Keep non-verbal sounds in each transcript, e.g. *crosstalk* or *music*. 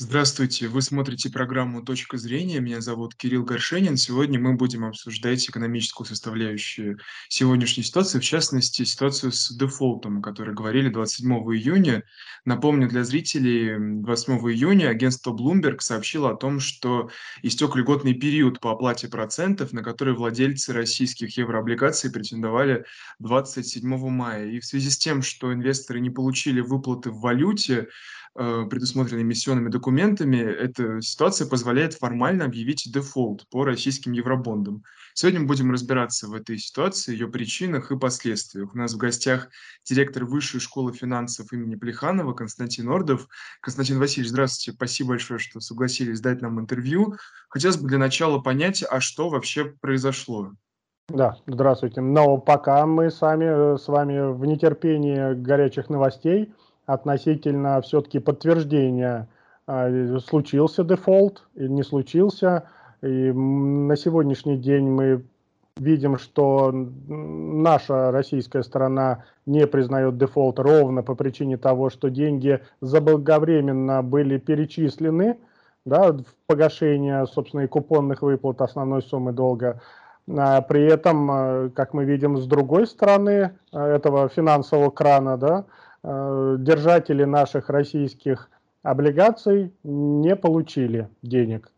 Здравствуйте, вы смотрите программу "Точка зрения". Меня зовут Кирилл Горшенин. Сегодня мы будем обсуждать экономическую составляющую сегодняшней ситуации, в частности, ситуацию с дефолтом, о которой говорили 27 июня. Напомню для зрителей, 28 июня агентство Bloomberg сообщило о том, что истек льготный период по оплате процентов, на который владельцы российских еврооблигаций претендовали 27 мая. И в связи с тем, что инвесторы не получили выплаты в валюте, предусмотренной эмиссионными документами, эта ситуация позволяет формально объявить дефолт по российским евробондам. Сегодня мы будем разбираться в этой ситуации, ее причинах и последствиях. У нас в гостях директор Высшей школы финансов имени Плеханова Константин Ордов. Константин Васильевич, здравствуйте, спасибо большое, что согласились дать нам интервью. Хотелось бы для начала понять, а что вообще произошло? Да, здравствуйте. Но пока мы сами с вами в нетерпении горячих новостей – относительно все-таки подтверждения, а, случился дефолт или не случился. И на сегодняшний день мы видим, что наша российская сторона не признает дефолт ровно по причине того, что деньги заблаговременно были перечислены да, в погашение, собственно, и купонных выплат основной суммы долга. А при этом, а, как мы видим, с другой стороны этого финансового крана, да, держатели наших российских облигаций не получили денег.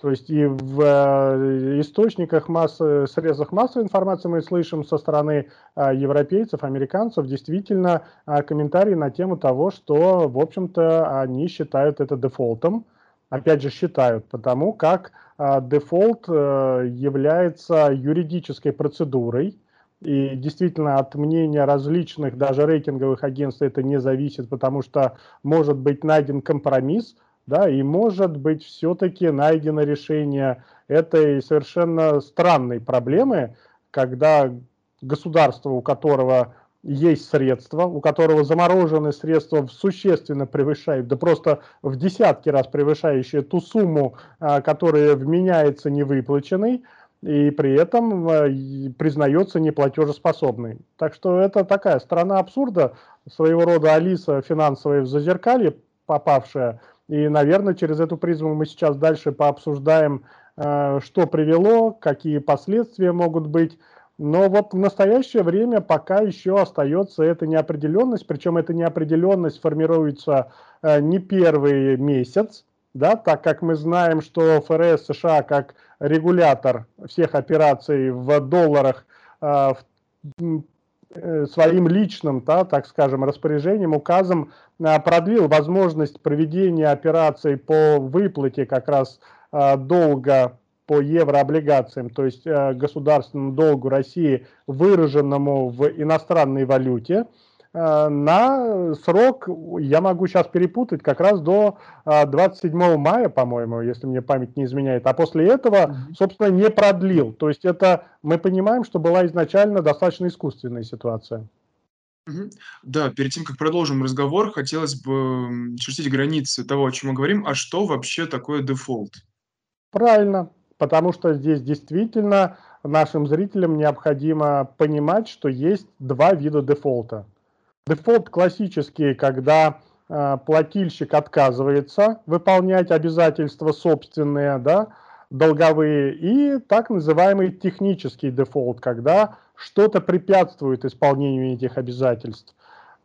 То есть и в э, источниках массы, средствах массовой информации мы слышим со стороны э, европейцев, американцев действительно комментарии на тему того, что, в общем-то, они считают это дефолтом. Опять же, считают, потому как дефолт является юридической процедурой, и действительно от мнения различных, даже рейтинговых агентств это не зависит, потому что может быть найден компромисс, да, и может быть все-таки найдено решение этой совершенно странной проблемы, когда государство, у которого есть средства, у которого замороженные средства существенно превышают, да просто в десятки раз превышающие ту сумму, а, которая вменяется невыплаченной, и при этом э, признается неплатежеспособной. Так что это такая страна абсурда, своего рода Алиса финансовая в зазеркалье попавшая. И, наверное, через эту призму мы сейчас дальше пообсуждаем, э, что привело, какие последствия могут быть. Но вот в настоящее время пока еще остается эта неопределенность, причем эта неопределенность формируется э, не первый месяц, да, так как мы знаем, что ФРС США как регулятор всех операций в долларах э, э, своим личным, да, так скажем, распоряжением, указом э, продлил возможность проведения операций по выплате как раз э, долга по еврооблигациям, то есть государственному долгу России, выраженному в иностранной валюте, на срок, я могу сейчас перепутать, как раз до 27 э, мая, по-моему, если мне память не изменяет, а после этого, собственно, не продлил. То есть это мы понимаем, что была изначально достаточно искусственная ситуация. Да, перед тем, как продолжим разговор, хотелось бы чертить границы того, о чем мы говорим. А что вообще такое дефолт? Правильно, потому что здесь действительно нашим зрителям необходимо понимать, что есть два вида дефолта – Дефолт классический, когда э, плательщик отказывается выполнять обязательства собственные, да, долговые, и так называемый технический дефолт, когда что-то препятствует исполнению этих обязательств.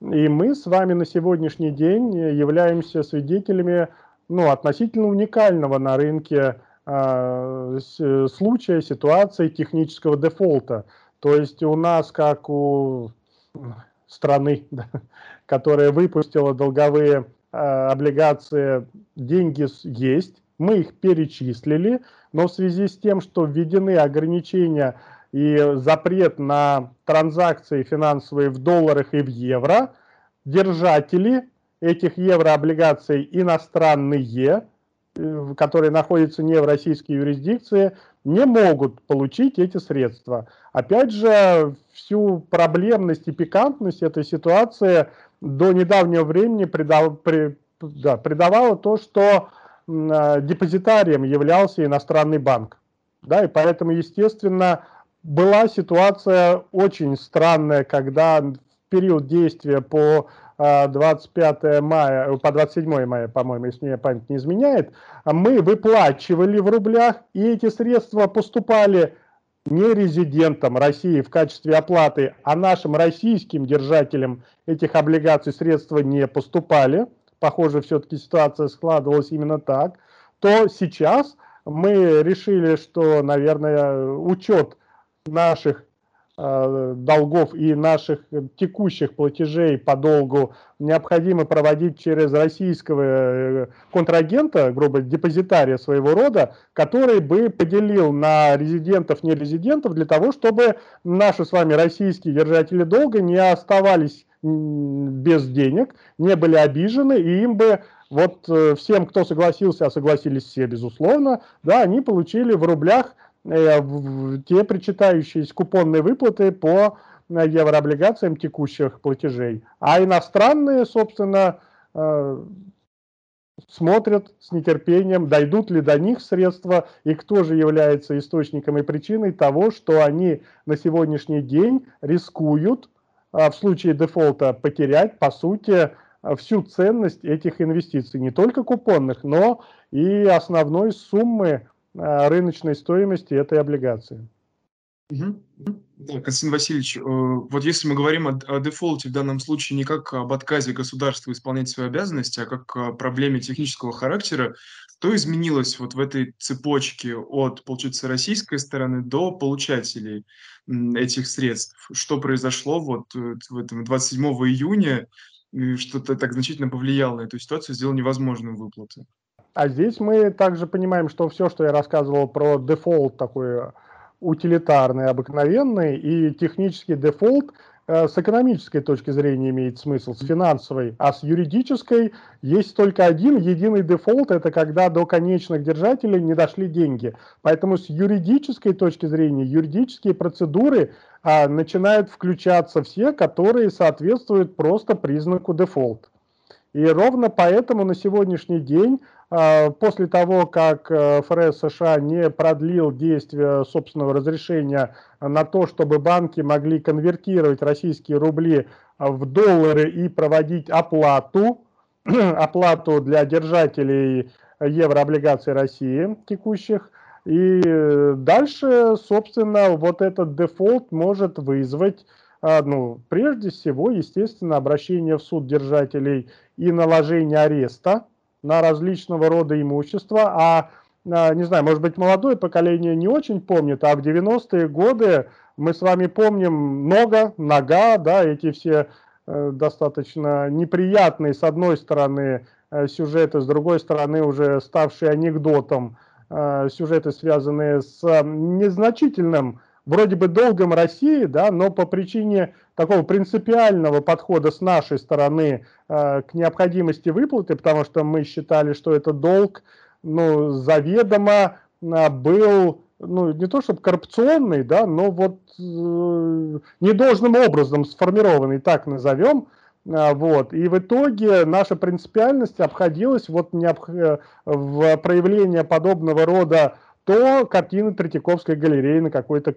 И мы с вами на сегодняшний день являемся свидетелями ну, относительно уникального на рынке э, случая, ситуации технического дефолта. То есть у нас, как у страны, *laughs* да, которая выпустила долговые э, облигации, деньги есть, мы их перечислили, но в связи с тем, что введены ограничения и запрет на транзакции финансовые в долларах и в евро, держатели этих еврооблигаций иностранные, э, которые находятся не в российской юрисдикции, не могут получить эти средства. Опять же, всю проблемность и пикантность этой ситуации до недавнего времени придав, при, да, придавало то, что э, депозитарием являлся иностранный банк. Да, и поэтому, естественно, была ситуация очень странная, когда в период действия по 25 мая, по 27 мая, по-моему, если мне память не изменяет, мы выплачивали в рублях, и эти средства поступали не резидентам России в качестве оплаты, а нашим российским держателям. Этих облигаций средства не поступали, похоже, все-таки ситуация складывалась именно так, то сейчас мы решили, что, наверное, учет наших Э, долгов и наших текущих платежей по долгу необходимо проводить через российского э, контрагента, грубо депозитария своего рода, который бы поделил на резидентов, нерезидентов для того, чтобы наши с вами российские держатели долга не оставались без денег, не были обижены, и им бы вот э, всем, кто согласился, а согласились все, безусловно, да, они получили в рублях Э, те причитающиеся купонные выплаты по э, еврооблигациям текущих платежей. А иностранные, собственно, э, смотрят с нетерпением, дойдут ли до них средства и кто же является источником и причиной того, что они на сегодняшний день рискуют в случае дефолта потерять, по сути, всю ценность этих инвестиций, не только купонных, но и основной суммы Э, рыночной стоимости этой облигации. Да, Константин Васильевич, э, вот если мы говорим о, о дефолте в данном случае не как об отказе государства исполнять свои обязанности, а как о проблеме технического характера, что изменилось вот в этой цепочке от, получается, российской стороны до получателей этих средств? Что произошло вот э, в этом 27 июня, что-то так значительно повлияло на эту ситуацию, сделало невозможным выплаты? А здесь мы также понимаем, что все, что я рассказывал про дефолт такой утилитарный, обыкновенный, и технический дефолт э, с экономической точки зрения имеет смысл, с финансовой, а с юридической есть только один единый дефолт, это когда до конечных держателей не дошли деньги. Поэтому с юридической точки зрения, юридические процедуры а, начинают включаться все, которые соответствуют просто признаку дефолт. И ровно поэтому на сегодняшний день после того, как э, ФРС США не продлил действие собственного разрешения на то, чтобы банки могли конвертировать российские рубли в доллары и проводить оплату, *clears throat* оплату для держателей еврооблигаций России текущих, и дальше, собственно, вот этот дефолт может вызвать а, ну, прежде всего, естественно, обращение в суд держателей и наложение ареста, на различного рода имущество, а, а, не знаю, может быть, молодое поколение не очень помнит, а в 90-е годы мы с вами помним много, нога, да, эти все э, достаточно неприятные, с одной стороны, э, сюжеты, с другой стороны, уже ставшие анекдотом, э, сюжеты, связанные с незначительным вроде бы долгом России, да, но по причине такого принципиального подхода с нашей стороны э, к необходимости выплаты, потому что мы считали, что это долг, ну, заведомо э, был, ну, не то чтобы коррупционный, да, но вот э, недолжным образом сформированный, так назовем, э, вот. И в итоге наша принципиальность обходилась вот необх... Э, в проявление подобного рода то картины Третьяковской галереи на какой-то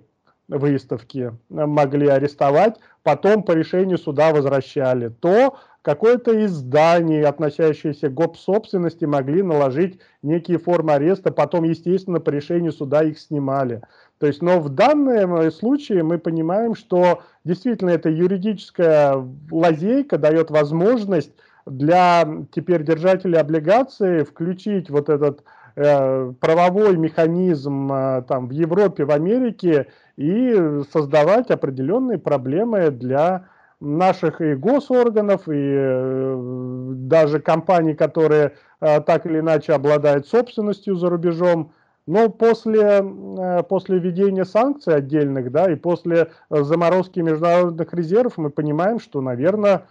выставки могли арестовать, потом по решению суда возвращали, то какое-то из зданий, относящееся к гоп-собственности, могли наложить некие формы ареста, потом, естественно, по решению суда их снимали. То есть, но в данном случае мы понимаем, что действительно эта юридическая лазейка дает возможность для теперь держателей облигаций включить вот этот правовой механизм э, там в Европе, в Америке и создавать определенные проблемы для наших и госорганов, и э, даже компаний, которые э, так или иначе обладают собственностью за рубежом. Но после, э, после введения санкций отдельных, да, и после заморозки международных резервов мы понимаем, что, наверное,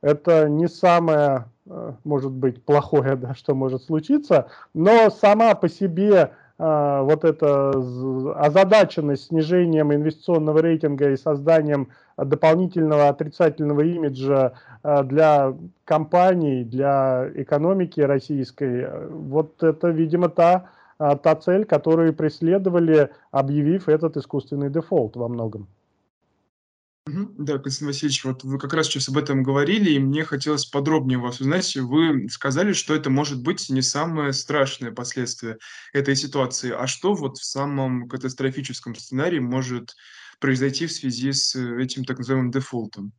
это не самое, может быть, плохое, да, что может случиться, но сама по себе а, вот эта озадаченность снижением инвестиционного рейтинга и созданием дополнительного отрицательного имиджа а, для компаний, для экономики российской, вот это, видимо, та, та цель, которую преследовали, объявив этот искусственный дефолт во многом. Мгм. Да, Константин Васильевич, вот вы как раз сейчас об этом говорили, и мне хотелось подробнее вас узнать. Вы сказали, что это может быть не самое страшное последствие этой ситуации. А что вот в самом катастрофическом сценарии может произойти в связи с э, этим так называемым дефолтом?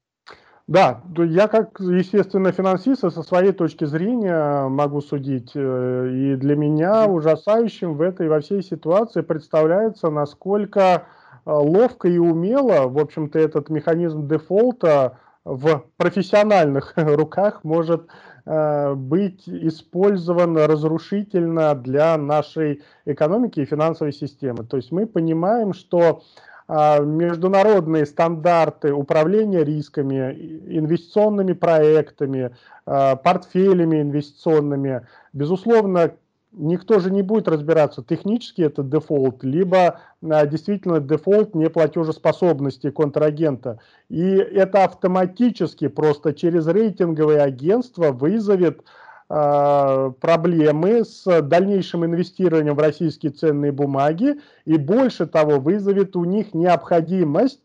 Да, я как, естественно, финансист, со своей точки зрения могу судить. Э, и для меня Мгм. ужасающим в этой во всей ситуации представляется, насколько, ловко и умело, в общем-то, этот механизм дефолта в профессиональных *laughs* руках может, э, быть использован разрушительно для нашей экономики и финансовой системы. То есть мы понимаем, что а, международные стандарты управления рисками, инвестиционными проектами, портфелями инвестиционными. Безусловно, никто же не будет разбираться, технически это дефолт, либо а, действительно дефолт неплатежеспособности контрагента. И это автоматически просто через рейтинговые агентства вызовет а, проблемы с дальнейшим инвестированием в российские ценные бумаги и больше того вызовет у них необходимость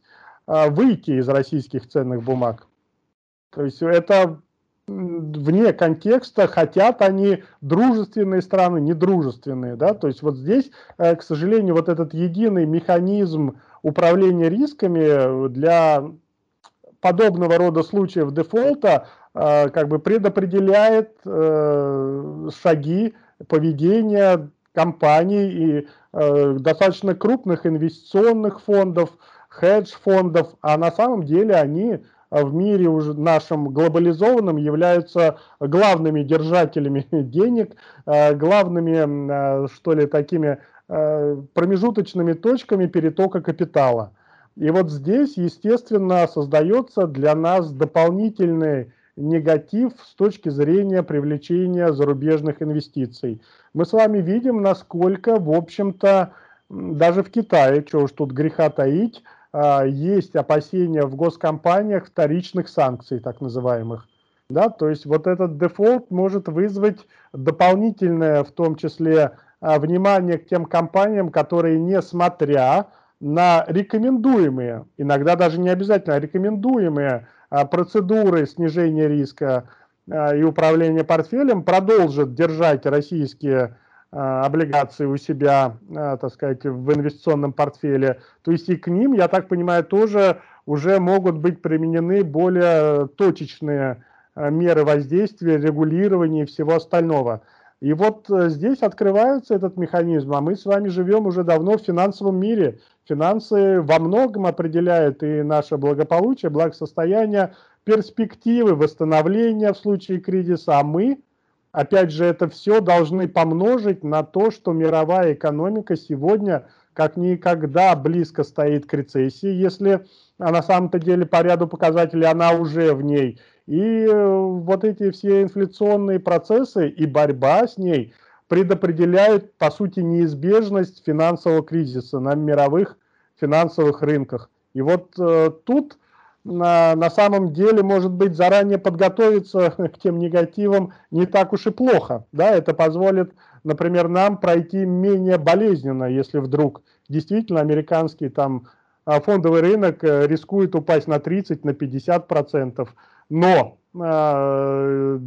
а, выйти из российских ценных бумаг. То есть это вне контекста, хотят они дружественные страны, недружественные, да, то есть вот здесь, э, к сожалению, вот этот единый механизм управления рисками для подобного рода случаев дефолта э, как бы предопределяет э, шаги поведения компаний и достаточно крупных инвестиционных фондов, хедж-фондов, а на самом деле они в мире уже нашем глобализованном являются главными держателями *laughs* денег, главными, что ли, такими промежуточными точками перетока капитала. И вот здесь, естественно, создается для нас дополнительный негатив с точки зрения привлечения зарубежных инвестиций. Мы с вами видим, насколько, в общем-то, даже в Китае, чего уж тут греха таить, а, есть опасения в госкомпаниях вторичных санкций, так называемых. Да, то есть вот этот дефолт может вызвать дополнительное, в том числе, а, внимание к тем компаниям, которые, несмотря на рекомендуемые, иногда даже не обязательно, а рекомендуемые а, процедуры снижения риска а, и управления портфелем продолжат держать российские а, облигации у себя, так сказать, в инвестиционном портфеле. То есть и к ним, я так понимаю, тоже уже могут быть применены более точечные меры воздействия, регулирования и всего остального. И вот э, здесь открывается этот механизм, а мы с вами живем уже давно в финансовом мире. Финансы во многом определяют и наше благополучие, благосостояние, перспективы восстановления в случае кризиса, а мы, опять же, это все должны помножить на то, что мировая экономика сегодня как никогда близко стоит к рецессии, если а на самом-то деле по ряду показателей она уже в ней – и э, вот эти все инфляционные процессы и борьба с ней предопределяют, по сути, неизбежность финансового кризиса на мировых финансовых рынках. И вот э, тут на, на самом деле, может быть, заранее подготовиться *laughs* к тем негативам не так уж и плохо. Да? Это позволит, например, нам пройти менее болезненно, если вдруг действительно американский там а, фондовый рынок э, рискует упасть на 30, на 50 процентов, но э,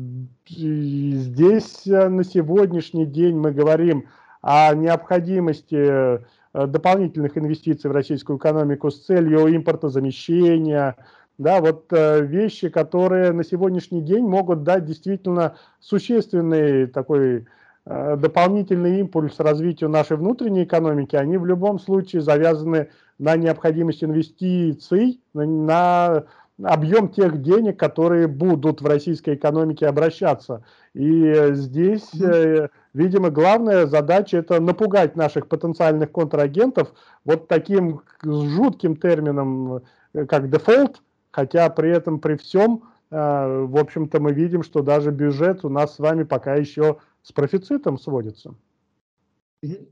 здесь на сегодняшний день мы говорим о необходимости дополнительных инвестиций в российскую экономику с целью импортозамещения, да, вот э, вещи, которые на сегодняшний день могут дать действительно существенный такой э, дополнительный импульс развитию нашей внутренней экономики, они в любом случае завязаны на необходимость инвестиций, на, объем тех денег, которые будут в российской экономике обращаться. И здесь, э, видимо, главная задача – это напугать наших потенциальных контрагентов вот таким жутким термином, э, как дефолт, хотя при этом, при всем, э, в общем-то, мы видим, что даже бюджет у нас с вами пока еще с профицитом сводится.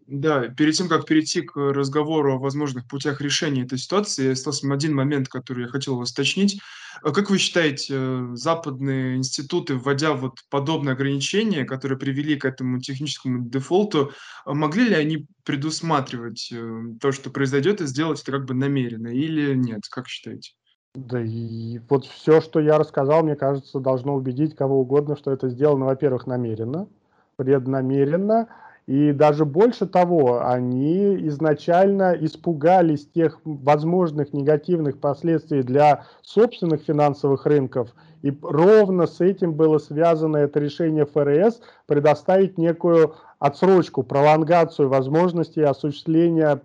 Да, перед тем, как перейти к разговору о возможных путях решения этой ситуации, остался один момент, который я хотел вас уточнить. А как вы считаете, э, западные институты, вводя вот подобные ограничения, которые привели к этому техническому дефолту, а могли ли они предусматривать э, то, что произойдет, и сделать это как бы намеренно или нет? Как считаете? Да и вот все, что я рассказал, мне кажется, должно убедить кого угодно, что это сделано, во-первых, намеренно, преднамеренно, и даже больше того, они изначально испугались тех возможных негативных последствий для собственных финансовых рынков, и ровно с этим было связано это решение ФРС предоставить некую отсрочку, пролонгацию возможности осуществления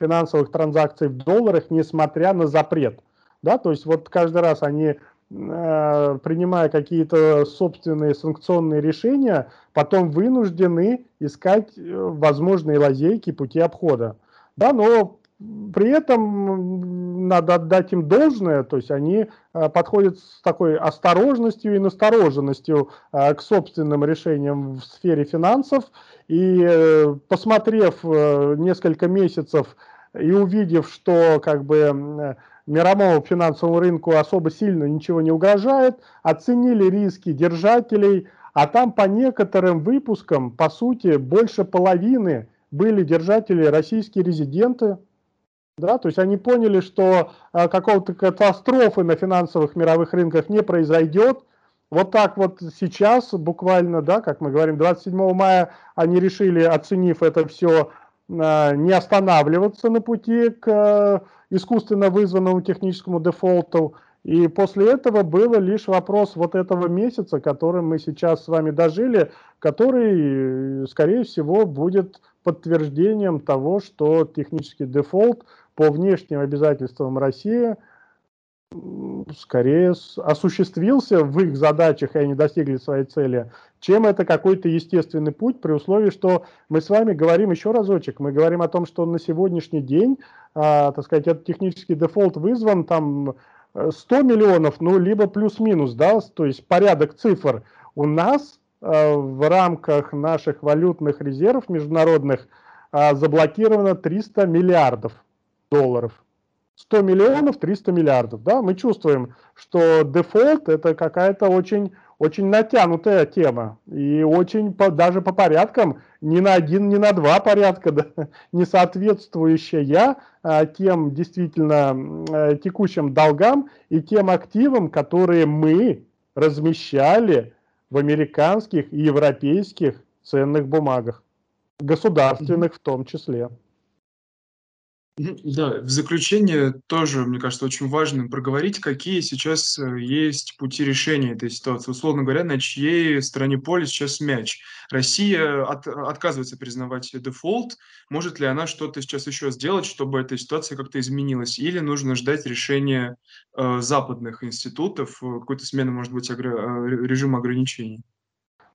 финансовых транзакций в долларах, несмотря на запрет. Да, то есть вот каждый раз они, принимая какие-то собственные санкционные решения, потом вынуждены искать э, возможные лазейки, пути обхода. Да, но при этом надо отдать им должное, то есть они э, подходят с такой осторожностью и настороженностью к собственным решениям в сфере финансов, и посмотрев несколько месяцев и увидев, что как бы мировому финансовому рынку особо сильно ничего не угрожает, оценили риски держателей, а там по некоторым выпускам, по сути, больше половины были держатели российские резиденты, да, то есть они поняли, что а, какого-то катастрофы на финансовых мировых рынках не произойдет. Вот так вот сейчас, буквально, да, как мы говорим, 27 мая они решили, оценив это все, а, не останавливаться на пути к искусственно вызванному техническому дефолту. И после этого было лишь вопрос вот этого месяца, которым мы сейчас с вами дожили, который, скорее всего, будет подтверждением того, что технический дефолт по внешним обязательствам России – скорее осуществился в их задачах, и они достигли своей цели, чем это какой-то естественный путь, при условии, что мы с вами говорим еще разочек, мы говорим о том, что на сегодняшний день, а, так сказать, этот технический дефолт вызван там 100 миллионов, ну, либо плюс-минус, да, то есть порядок цифр. У нас а, в рамках наших валютных резервов международных а, заблокировано 300 миллиардов долларов. 100 миллионов, 300 миллиардов. Да? Мы чувствуем, что дефолт это какая-то очень, очень натянутая тема. И очень по, даже по порядкам, не на один, не на два порядка, *laughs* да, не соответствующая а, тем действительно а, текущим долгам и тем активам, которые мы размещали в американских и европейских ценных бумагах, государственных в том числе. Да, в заключение тоже, мне кажется, очень важно проговорить, какие сейчас э, есть пути решения этой ситуации. Условно говоря, на чьей стороне поля сейчас мяч. Россия от, отказывается признавать дефолт. Может ли она что-то сейчас еще сделать, чтобы эта ситуация как-то изменилась? Или нужно ждать решения э, западных институтов, э, какой-то смены, может быть, огр... Э, режима ограничений?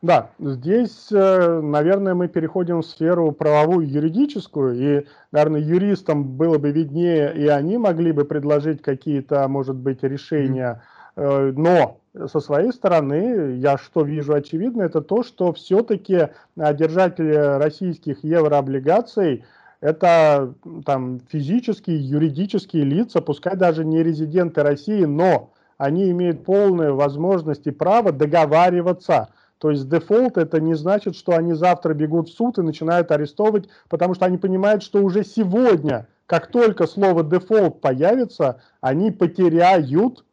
Да, здесь, э, наверное, мы переходим в сферу правовую, юридическую, и, наверное, юристам было бы виднее, и они могли бы предложить какие-то, может быть, решения. Э, но со своей стороны, я что вижу очевидно, это то, что все-таки держатели российских еврооблигаций это там физические, юридические лица, пускай даже не резиденты России, но они имеют полную возможность и право договариваться – то есть дефолт это не значит, что они завтра бегут в суд и начинают арестовывать, потому что они понимают, что уже сегодня, как только слово дефолт появится, они потеряют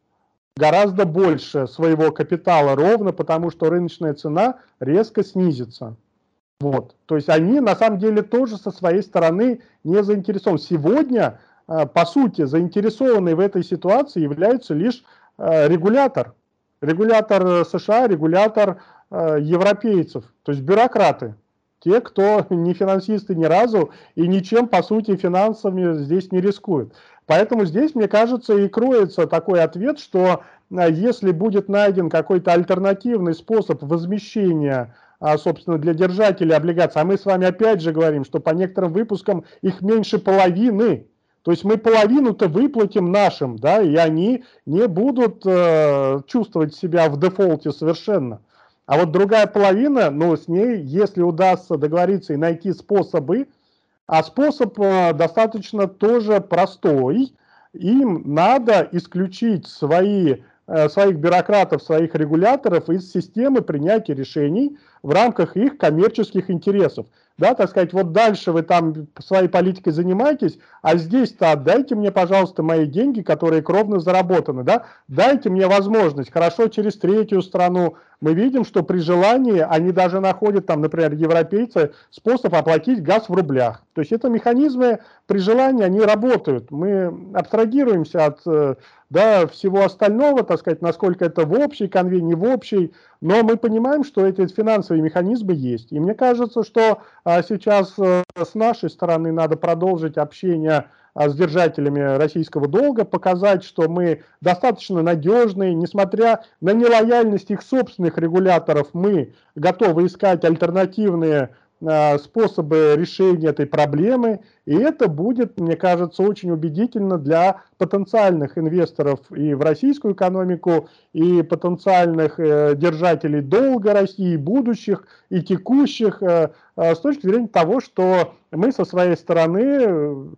гораздо больше своего капитала ровно, потому что рыночная цена резко снизится. Вот. То есть они на самом деле тоже со своей стороны не заинтересованы. Сегодня, а, по сути, заинтересованный в этой ситуации является лишь а, регулятор. Регулятор США, регулятор Э, европейцев, то есть бюрократы, те, кто *laughs* не финансисты ни разу и ничем, по сути, финансами здесь не рискуют. Поэтому здесь, мне кажется, и кроется такой ответ, что э, если будет найден какой-то альтернативный способ возмещения а, собственно, для держателей облигаций, а мы с вами опять же говорим, что по некоторым выпускам их меньше половины, то есть мы половину-то выплатим нашим, да, и они не будут э, чувствовать себя в дефолте совершенно. А вот другая половина, ну, с ней, если удастся договориться и найти способы, а способ э, достаточно тоже простой, им надо исключить свои, э, своих бюрократов, своих регуляторов из системы принятия решений, в рамках их коммерческих интересов. Да, так сказать, вот дальше вы там своей политикой занимаетесь, а здесь-то отдайте мне, пожалуйста, мои деньги, которые кровно заработаны, да, дайте мне возможность, хорошо, через третью страну, мы видим, что при желании они даже находят, там, например, европейцы, способ оплатить газ в рублях. То есть это механизмы при желании, они работают. Мы абстрагируемся от э, да, всего остального, так сказать, насколько это в общей конве, не в общей, но мы понимаем, что эти финансовые механизмы есть. И мне кажется, что а, сейчас а, с нашей стороны надо продолжить общение а, с держателями российского долга, показать, что мы достаточно надежные, несмотря на нелояльность их собственных регуляторов, мы готовы искать альтернативные Э, способы решения этой проблемы, и это будет, мне кажется, очень убедительно для потенциальных инвесторов и в российскую экономику, и потенциальных э, держателей долга России, будущих и текущих, э, с точки зрения того, что мы со своей стороны,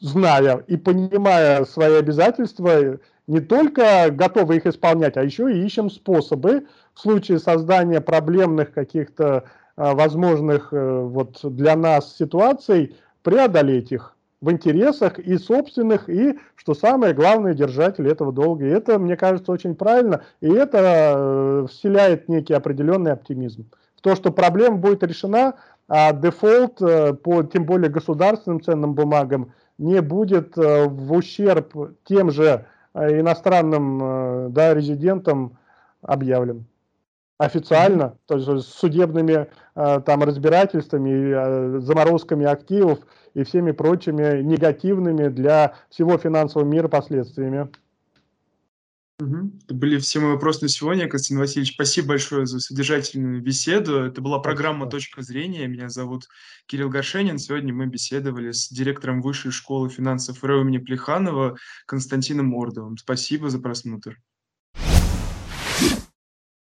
зная и понимая свои обязательства, не только готовы их исполнять, а еще и ищем способы в случае создания проблемных каких-то а, возможных э, вот для нас ситуаций, преодолеть их в интересах и собственных, и, что самое главное, держателей этого долга. И это, мне кажется, очень правильно, и это э, вселяет некий определенный оптимизм. То, что проблема будет решена, а дефолт э, по тем более государственным ценным бумагам не будет в ущерб тем же иностранным да, резидентам объявлен официально, то есть с судебными э, там разбирательствами, э, заморозками активов и всеми прочими негативными для всего финансового мира последствиями. Угу. Это были все мои вопросы на сегодня, Константин Васильевич. Спасибо большое за содержательную беседу. Это была программа «Точка зрения». Меня зовут Кирилл Горшенин. Сегодня мы беседовали с директором Высшей школы финансов РЭО имени Плеханова Константином Ордовым. Спасибо за просмотр.